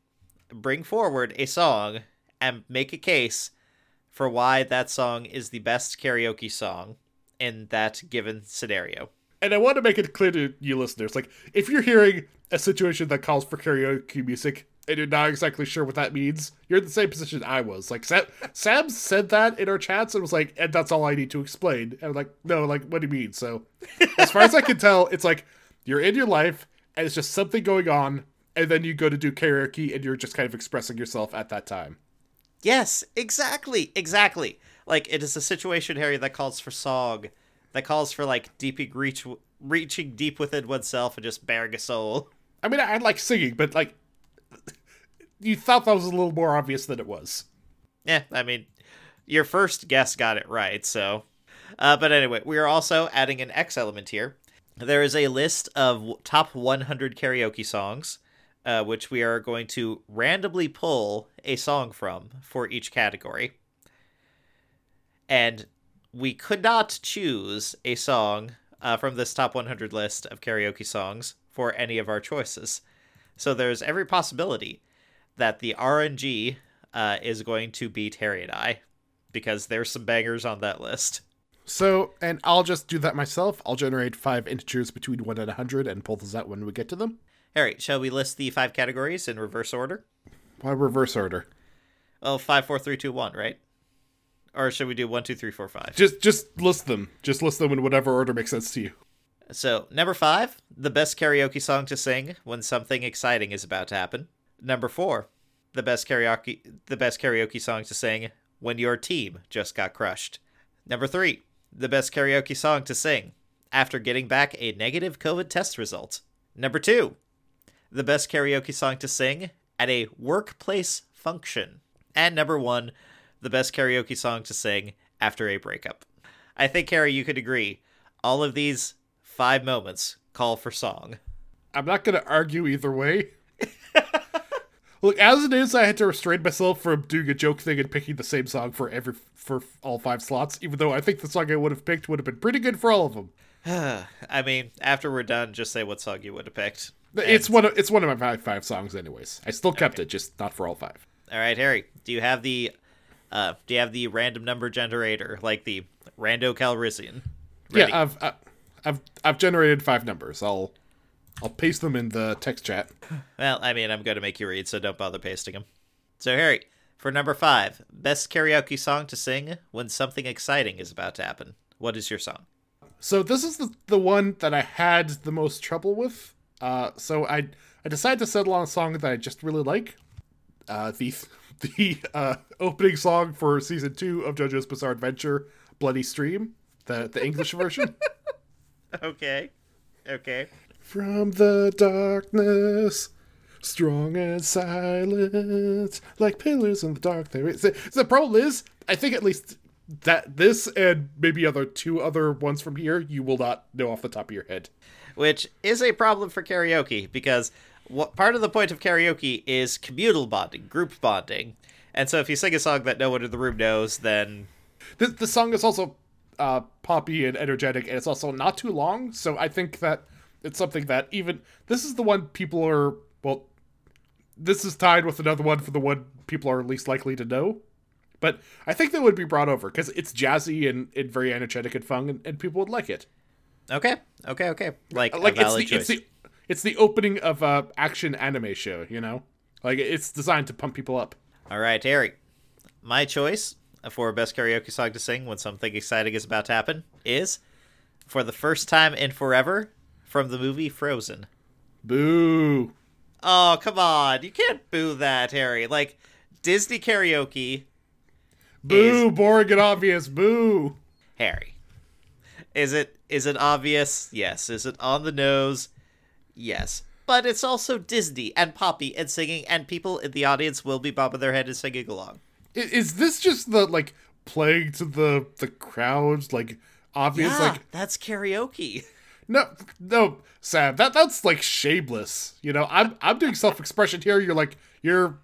bring forward a song and make a case for why that song is the best karaoke song in that given scenario. and I want to make it clear to you listeners, like if you're hearing a situation that calls for karaoke music and you're not exactly sure what that means, you're in the same position I was. Like Sam, Sam said that in our chats and was like, and that's all I need to explain. And I'm like, no, like what do you mean? So as far as I can tell, it's like you're in your life and it's just something going on, and then you go to do karaoke and you're just kind of expressing yourself at that time. Yes, exactly, exactly. Like it is a situation, Harry, that calls for song, that calls for like deeping reach, reaching deep within oneself and just bearing a soul. I mean, I, I like singing, but like, you thought that was a little more obvious than it was. Yeah, I mean, your first guess got it right, so. Uh, but anyway, we are also adding an X element here. There is a list of top 100 karaoke songs, uh, which we are going to randomly pull a song from for each category. And we could not choose a song uh, from this top 100 list of karaoke songs for any of our choices. So there's every possibility that the RNG uh, is going to beat Harry and I because there's some bangers on that list. So, and I'll just do that myself. I'll generate five integers between 1 and a 100 and pull those out when we get to them. All right, shall we list the five categories in reverse order? Why reverse order? Oh, five, four, three, two, one, right? Or should we do one, two, three, four, five? Just just list them. Just list them in whatever order makes sense to you. So, number five, the best karaoke song to sing when something exciting is about to happen. Number four, the best karaoke the best karaoke song to sing when your team just got crushed. Number three, the best karaoke song to sing after getting back a negative COVID test result. Number two, the best karaoke song to sing at a workplace function. And number one, the best karaoke song to sing after a breakup. I think, Harry, you could agree. All of these five moments call for song. I'm not going to argue either way. Look, as it is, I had to restrain myself from doing a joke thing and picking the same song for every for all five slots. Even though I think the song I would have picked would have been pretty good for all of them. *sighs* I mean, after we're done, just say what song you would have picked. It's one of it's one of my five, five songs, anyways. I still kept it, just not for all five. All right, Harry. Do you have the uh do you have the random number generator like the Rando Calrissian? Ready? Yeah, I've, I've I've I've generated five numbers. I'll I'll paste them in the text chat. Well, I mean, I'm going to make you read, so don't bother pasting them. So, Harry, for number five, best karaoke song to sing when something exciting is about to happen. What is your song? So this is the the one that I had the most trouble with. Uh, so I I decided to settle on a song that I just really like. Uh, the *laughs* the uh, opening song for season two of JoJo's Bizarre Adventure, Bloody Stream, the the English version. *laughs* Okay. Okay. From the darkness, strong and silent, like pillars in the dark. There is. The problem is, I think at least that this and maybe other two other ones from here, you will not know off the top of your head. Which is a problem for karaoke because what part of the point of karaoke is communal bonding, group bonding. And so if you sing a song that no one in the room knows, then The the song is also uh, poppy and energetic, and it's also not too long. So I think that it's something that even this is the one people are well. This is tied with another one for the one people are least likely to know. But I think that would be brought over because it's jazzy and, and very energetic and fun, and, and people would like it. okay, okay, okay. Like, Like a it's the, it's the it's the opening of a action anime show, you know. Like it's designed to pump people up. All right, Harry. My choice for a best karaoke song to sing when something exciting is about to happen is for the first time in forever from the movie Frozen. Boo! Oh, come on. You can't boo that, Harry. Like Disney karaoke, Boo! Boring and obvious. Boo! Harry. Is it is it obvious? Yes. Is it on the nose? Yes. But it's also Disney and poppy and singing and people in the audience will be bobbing their head and singing along. I- Is this just the like playing to the the crowds like obvious yeah, like that's karaoke. *laughs* no no Sam that that's like shameless you know? I'm I'm doing self expression here. You're like you're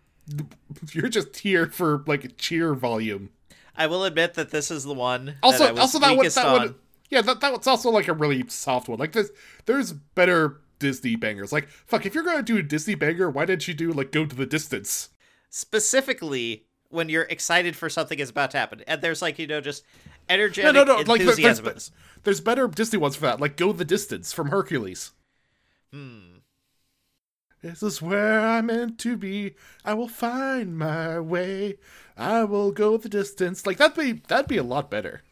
you're just here for like cheer volume. I will admit that this is the one also that I was also that one that on. one yeah that that was also like a really soft one. Like this there's better Disney bangers. Like fuck if you're gonna do a Disney banger why didn't you do like go to the distance? Specifically when you're excited for something is about to happen. And there's like you know just energetic no, no, no. Like there- there's, enthusiasm. there's better Disney ones for that. Like Go the Distance from Hercules. Hmm. This is where I'm meant to be. I will find my way. I will go the distance. Like that'd be that'd be a lot better.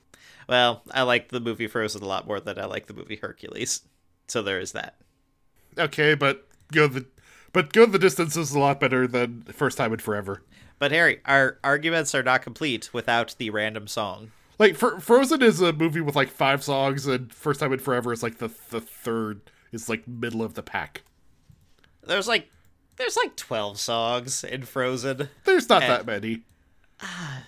Well, I like the movie Frozen a lot more than I like the movie Hercules. So there is that. Okay, but go the but go the distance is a lot better than first time in forever. But Harry, our arguments are not complete without the random song. Like Fr- Frozen is a movie with like five songs, and First Time in Forever is like the the third is like middle of the pack. There's like there's like 12 songs in Frozen. There's not Eh. that many.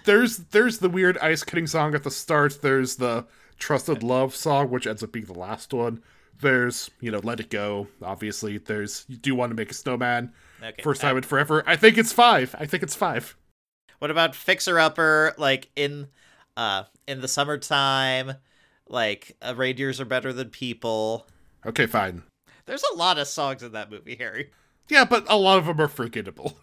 There's there's the weird ice cutting song at the start. There's the Trusted Love song, which ends up being the last one. There's you know Let It Go. Obviously, there's You Do Want to Make a Snowman. Okay. First time in forever. I think it's five. I think it's five. What about Fixer Upper like in uh in the summertime? Like uh, reindeers are better than people. Okay, fine. There's a lot of songs in that movie, Harry. Yeah, but a lot of them are forgettable.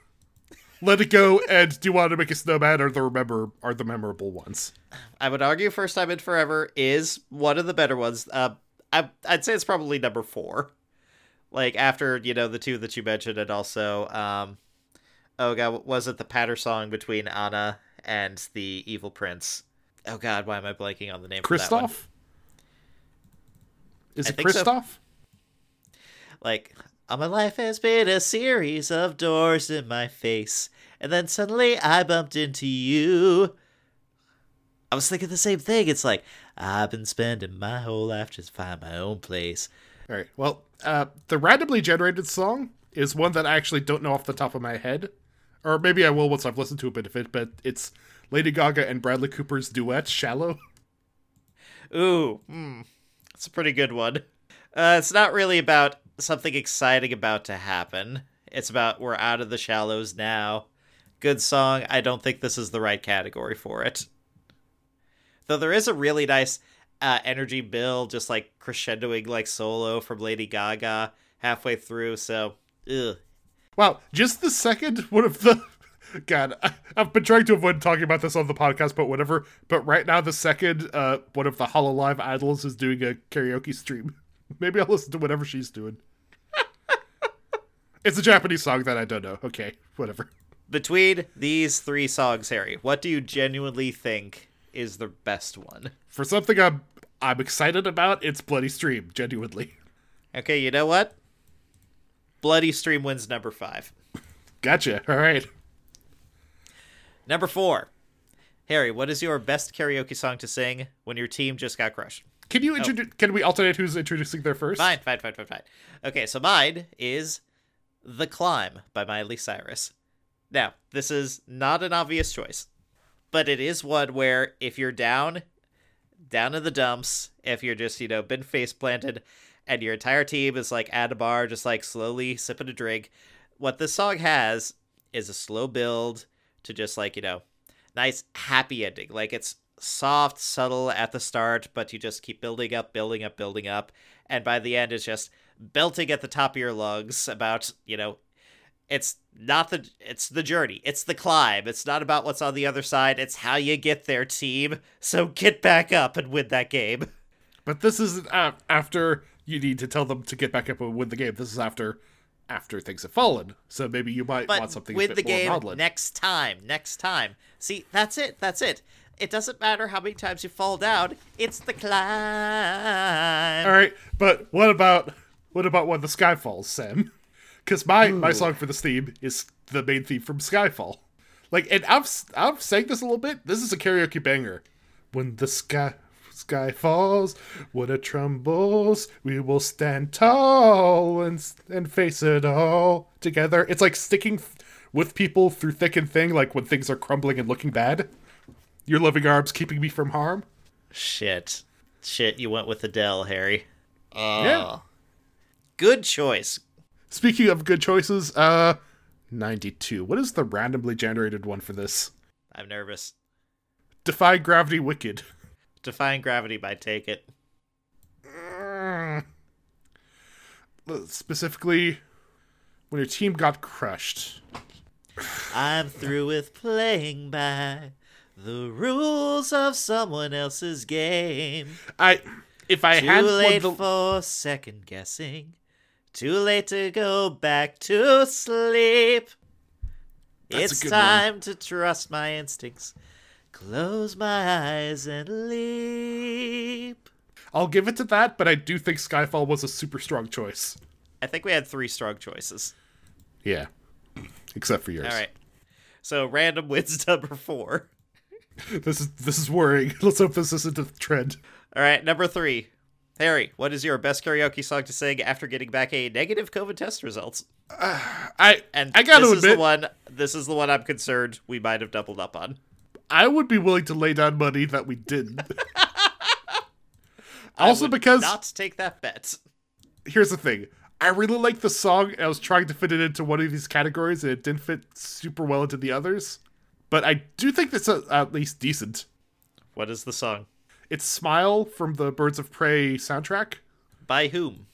Let It Go and Do You Want to Make a Snowman are the remember are the memorable ones. I would argue First Time in Forever is one of the better ones. Uh, I, I'd say it's probably number four. Like after, you know, the two that you mentioned and also, um, oh god, was it the patter song between Anna and the evil prince? Oh god, why am I blanking on the name for that one? Kristoff? Is I it think so. Kristoff? Like, all my life has been a series of doors in my face, and then suddenly I bumped into you. I was thinking the same thing. It's like, I've been spending my whole life just to find my own place. All right. Well, uh, the randomly generated song is one that I actually don't know off the top of my head, or maybe I will once I've listened to a bit of it. But it's Lady Gaga and Bradley Cooper's duet "Shallow." Ooh, hmm. It's a pretty good one. Uh, it's not really about something exciting about to happen. It's about we're out of the shallows now. Good song. I don't think this is the right category for it. Though there is a really nice uh, energy build, just like crescendoing like solo from Lady Gaga halfway through. So, ugh. Wow, just the second one of the. God, I've been trying to avoid talking about this on the podcast, but whatever. But right now, the second uh, one of the Hololive idols is doing a karaoke stream. *laughs* Maybe I'll listen to whatever she's doing. *laughs* it's a Japanese song that I don't know. Okay, whatever. between these three songs, Harry, what do you genuinely think is the best one? For something I'm I'm excited about, it's Bloody Stream. Genuinely, Okay, you know what? Bloody Stream wins number five. gotcha. All right. Number four. Harry, what is your best karaoke song to sing when your team just got crushed? Can you oh. introduce? Can we alternate who's introducing there first? Fine, fine, fine, fine, fine. Okay, so mine is The Climb by Miley Cyrus. Now, this is not an obvious choice, but it is one where if you're down, down in the dumps, if you're just, you know, been face planted, and your entire team is like at a bar, just like slowly sipping a drink, what this song has is a slow build to just like, you know, nice happy ending. Like it's soft, subtle at the start, but you just keep building up, building up, building up. And by the end, it's just belting at the top of your lungs about, you know, it's not the it's the journey it's the climb it's not about what's on the other side it's how you get there team so get back up and win that game But this uh, after you need to tell them to get back up and win the game. This is after after things have fallen. So maybe you might want something win a the bit more game maudlin. next time next time see that's it that's it it doesn't matter how many times you fall down it's the climb All right, but what about what about when the sky falls, Sam? Because my my song for this theme is the main theme from Skyfall. Like, and I've I've sang this a little bit. This is a karaoke banger. When the sky sky falls, when it trembles, we will stand tall and and face it all together. It's like sticking with people through thick and thin, like when things are crumbling and looking bad. Your loving arms keeping me from harm. shit shit you went with adele harry Yeah. good choice Speaking of good choices, uh 92. What is the randomly generated one for this? i'm nervous Defy Gravity Wicked. Defying gravity by take it Uh, Specifically when your team got crushed. I'm through with playing by the rules of someone else's game. I if I Too had too late one, for second guessing. Too late to go back to sleep. That's it's good one. time to trust my instincts. Close my eyes and leap. I'll give it to that, but I do think Skyfall was a super strong choice. I think we had three strong choices. Yeah, except for yours. All right. So random wins *laughs* number four. *laughs* This is this is worrying. *laughs* Let's hope this isn't a trend. All right, number three. Harry, what is your best karaoke song to sing after getting back a negative COVID test results? *sighs* I And I gotta this is the one. This is the one I'm concerned we might have doubled up on. I would be willing to lay down money that we didn't. *laughs* *laughs* I also, would because not take that bet. here's the thing. I really like the song, and I was trying to fit it into one of these categories, and it didn't fit super well into the others. But I do think that's a, at least decent. What is the song? It's "Smile" from the Birds of Prey soundtrack. By whom?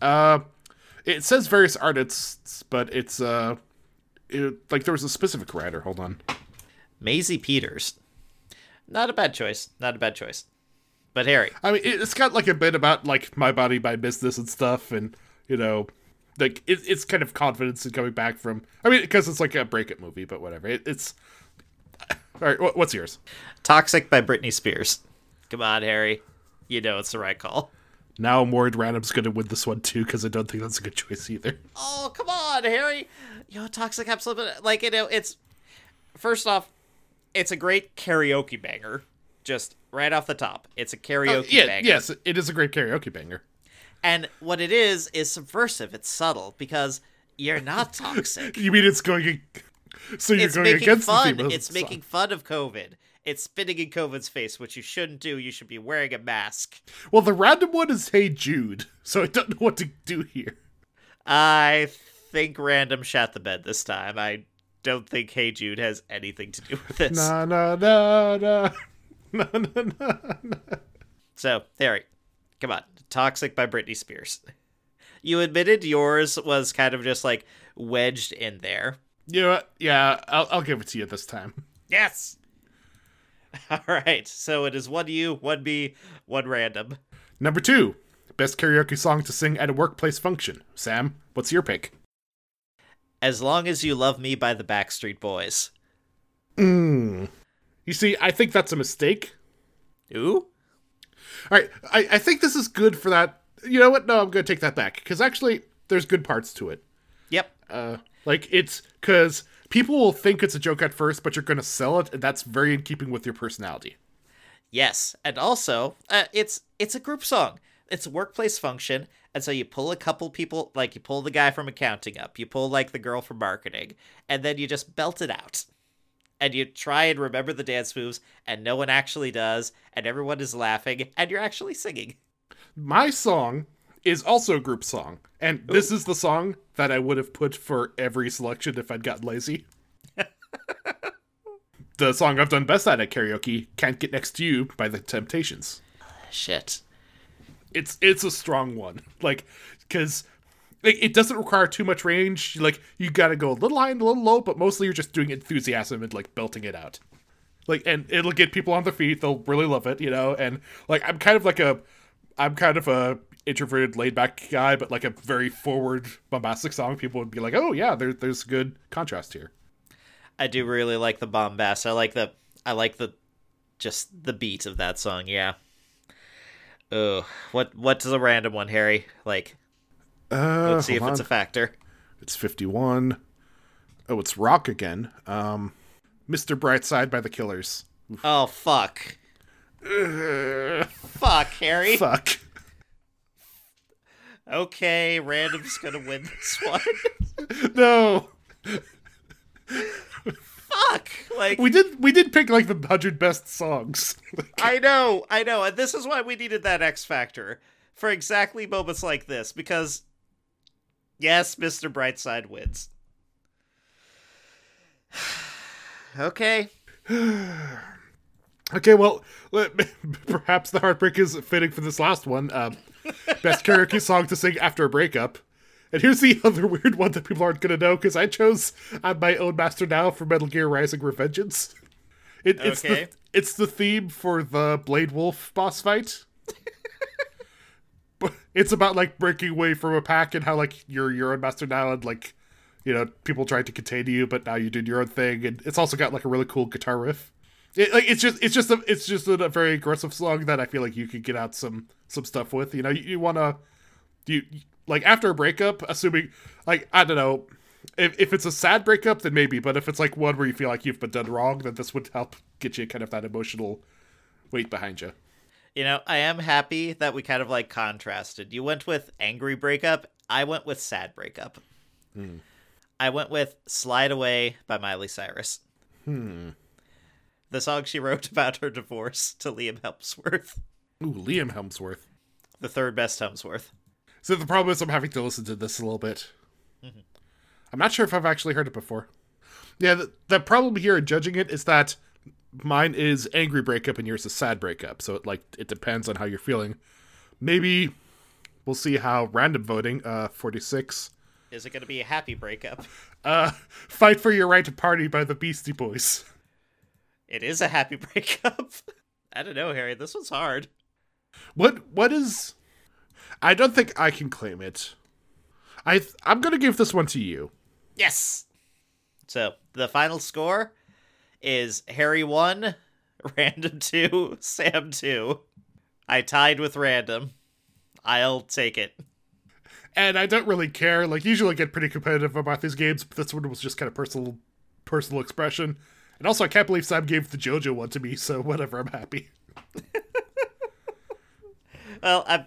Uh, it says various artists, but it's uh, it, like there was a specific writer. Hold on. Maisie Peters. Not a bad choice. Not a bad choice. But Harry, I mean, it, it's got like a bit about like my body, my business, and stuff, and you know, like it, it's kind of confidence in coming back from. I mean, because it's like a breakup movie, but whatever. It, it's all right. What's yours? Toxic by Britney Spears. Come on, Harry. You know it's the right call. Now I'm worried Random's gonna win this one too, because I don't think that's a good choice either. Oh, come on, Harry. Yo, Toxic Absolute. Like, you know, it's. First off, it's a great karaoke banger. Just right off the top. It's a karaoke Oh, yeah, banger. yes, it is a great karaoke banger. And what it is, is subversive. It's subtle because you're not *laughs* toxic. You mean it's going? So you're it's going making against the fun. theme of It's making fun of COVID. It's spitting in COVID's face, which you shouldn't do. You should be wearing a mask. Well, the random one is "Hey Jude," *laughs* so I don't know what to do here. I think random shat the bed this time. I don't think Hey Jude has anything to do with this. Na na na *laughs* na na na na. So, Harry, come on. Toxic by Britney Spears. You admitted yours was kind of just like wedged in there. Know? Yeah, I'll, I'll give it to you this time. Yes! *laughs* All right. So it is one you, one me, one random. Number two, best karaoke song to sing at a workplace function. Sam, what's your pick? As Long as You Love Me by the Backstreet Boys. Mm. You see, I think that's a mistake. Ooh? All right, I, I think this is good for that. You know what? No, I'm going to take that back because actually, there's good parts to it. Yep. Uh, like it's because people will think it's a joke at first, but you're going to sell it, and that's very in keeping with your personality. Yes, and also uh, it's it's a group song. It's a workplace function, and so you pull a couple people, like you pull the guy from accounting up, you pull like the girl from marketing, and then you just belt it out. And you try and remember the dance moves, and no one actually does, and everyone is laughing, and you're actually singing. My song is also a group song, and this is the song that I would have put for every selection if I'd gotten lazy. *laughs* the song I've done best at at karaoke, "Can't Get Next to You" by the Temptations. Shit. It's it's a strong one, *laughs* like because it doesn't require too much range. Like you got to go a little high and a little low, but mostly you're just doing enthusiasm and like belting it out. Like and it'll get people on their feet. They'll really love it, you know. And like I'm kind of like a, I'm kind of a introverted, laid back guy, but like a very forward, bombastic song. People would be like, oh yeah, there, there's good contrast here. I do really like the bombast. I like the I like the just the beat of that song. Yeah. Oh, what what's a random one, Harry? Like, Uh, let's see if hold it's a factor. It's 51. Oh, it's Rock again. Um, Mr. Brightside by the Killers. Oh fuck. Fuck, Harry. *laughs* Fuck. Okay, random's gonna win this *laughs* one. No. Fuck. Like We did we did pick like the 100 best songs. *laughs* I know, I know, and this is why we needed that X Factor. For exactly moments like this, because yes, Mr. Brightside wins. *sighs* okay. *sighs* okay, well, *laughs* perhaps the heartbreak is fitting for this last one. Um, best karaoke song to sing after a breakup. And here's the *laughs* other weird one that people aren't gonna know because I chose "I'm My Own Master Now" for Metal Gear Rising: Revengeance. It, it's Okay. the it's the theme for the Blade Wolf boss fight. *laughs* But it's about like breaking away from a pack and how like you're your own master now and like you know people tried to contain you but now you did your own thing and it's also got like a really cool guitar riff. It, like it's just it's just a it's just a, very aggressive song that I feel like you could get out some some stuff with. You know you, you want to you like after a breakup, assuming like I don't know if if it's a sad breakup, then maybe. But if it's like one where you feel like you've been done wrong, then this would help get you kind of that emotional weight behind you. You know, I am happy that we kind of like contrasted. You went with angry breakup. I went with sad breakup. I went with Slide Away by Miley Cyrus. Hmm. The song she wrote *laughs* about her divorce to Liam Hemsworth, Ooh, Liam Hemsworth. the third best Hemsworth. So the problem is I'm having to listen to this a little bit. I'm not sure if I've actually heard it before. Yeah, the, the problem here in judging it is that mine is angry breakup and yours is sad breakup. So it like it depends on how you're feeling. Maybe we'll see how random voting. Uh, 46. Is it going to be a happy breakup? Uh, fight for your right to party by the Beastie Boys. It is a happy *laughs* breakup. I don't know, Harry. This one's hard. What what is? I don't think I can claim it. I th- I'm gonna give this one to you. Yes. So the final score is Harry one, *laughs* Random two, Sam two. I tied with Random. I'll take it. and I don't really care. Like usually I get pretty competitive about these games, but this one was just kind of personal personal expression. And also I can't believe Sam gave the JoJo one to me, so whatever, I'm happy. *laughs* Well, I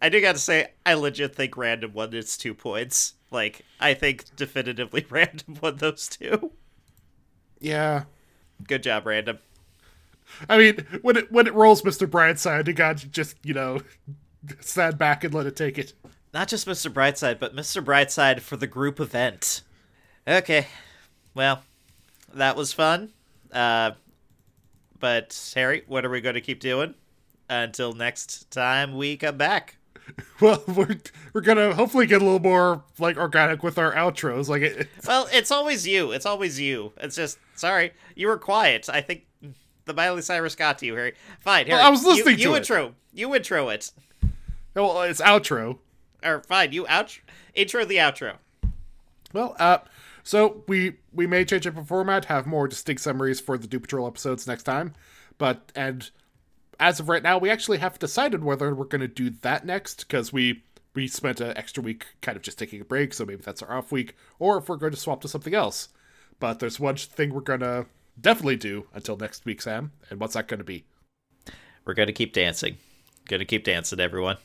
I do got to say I legit think Random won its two points. Like I think definitively *laughs* Random won those two. Yeah. Good job, Random. I mean, when it when it rolls Mr. Brightside, you got to just, you know, *laughs* stand back and let it take it. Not just Mr. Brightside, but Mr. Brightside for the group event. Okay. Well, that was fun. Uh, but, Harry, what are we going to keep doing until next time we come back? *laughs* Well, we're we're gonna hopefully get a little more like organic with our outros. Like it, Well, it's always you. It's always you. It's just, sorry, you were quiet. I think the Miley Cyrus got to you, Harry. Fine, Harry. I was you- listening you, to it. intro. You intro it. well, it's outro. Or, fine, you out- intro the outro. Well, uh, so we we may change up the format, have more distinct summaries for the Doom Patrol episodes next time, but and as of right now, we actually haven't decided whether we're going to do that next because we we spent an extra week kind of just taking a break, so maybe that's our off week, or if we're going to swap to something else. But there's one thing we're going to definitely do until next week, Sam, and what's that going to be? We're going to keep dancing. Going to keep dancing, everyone.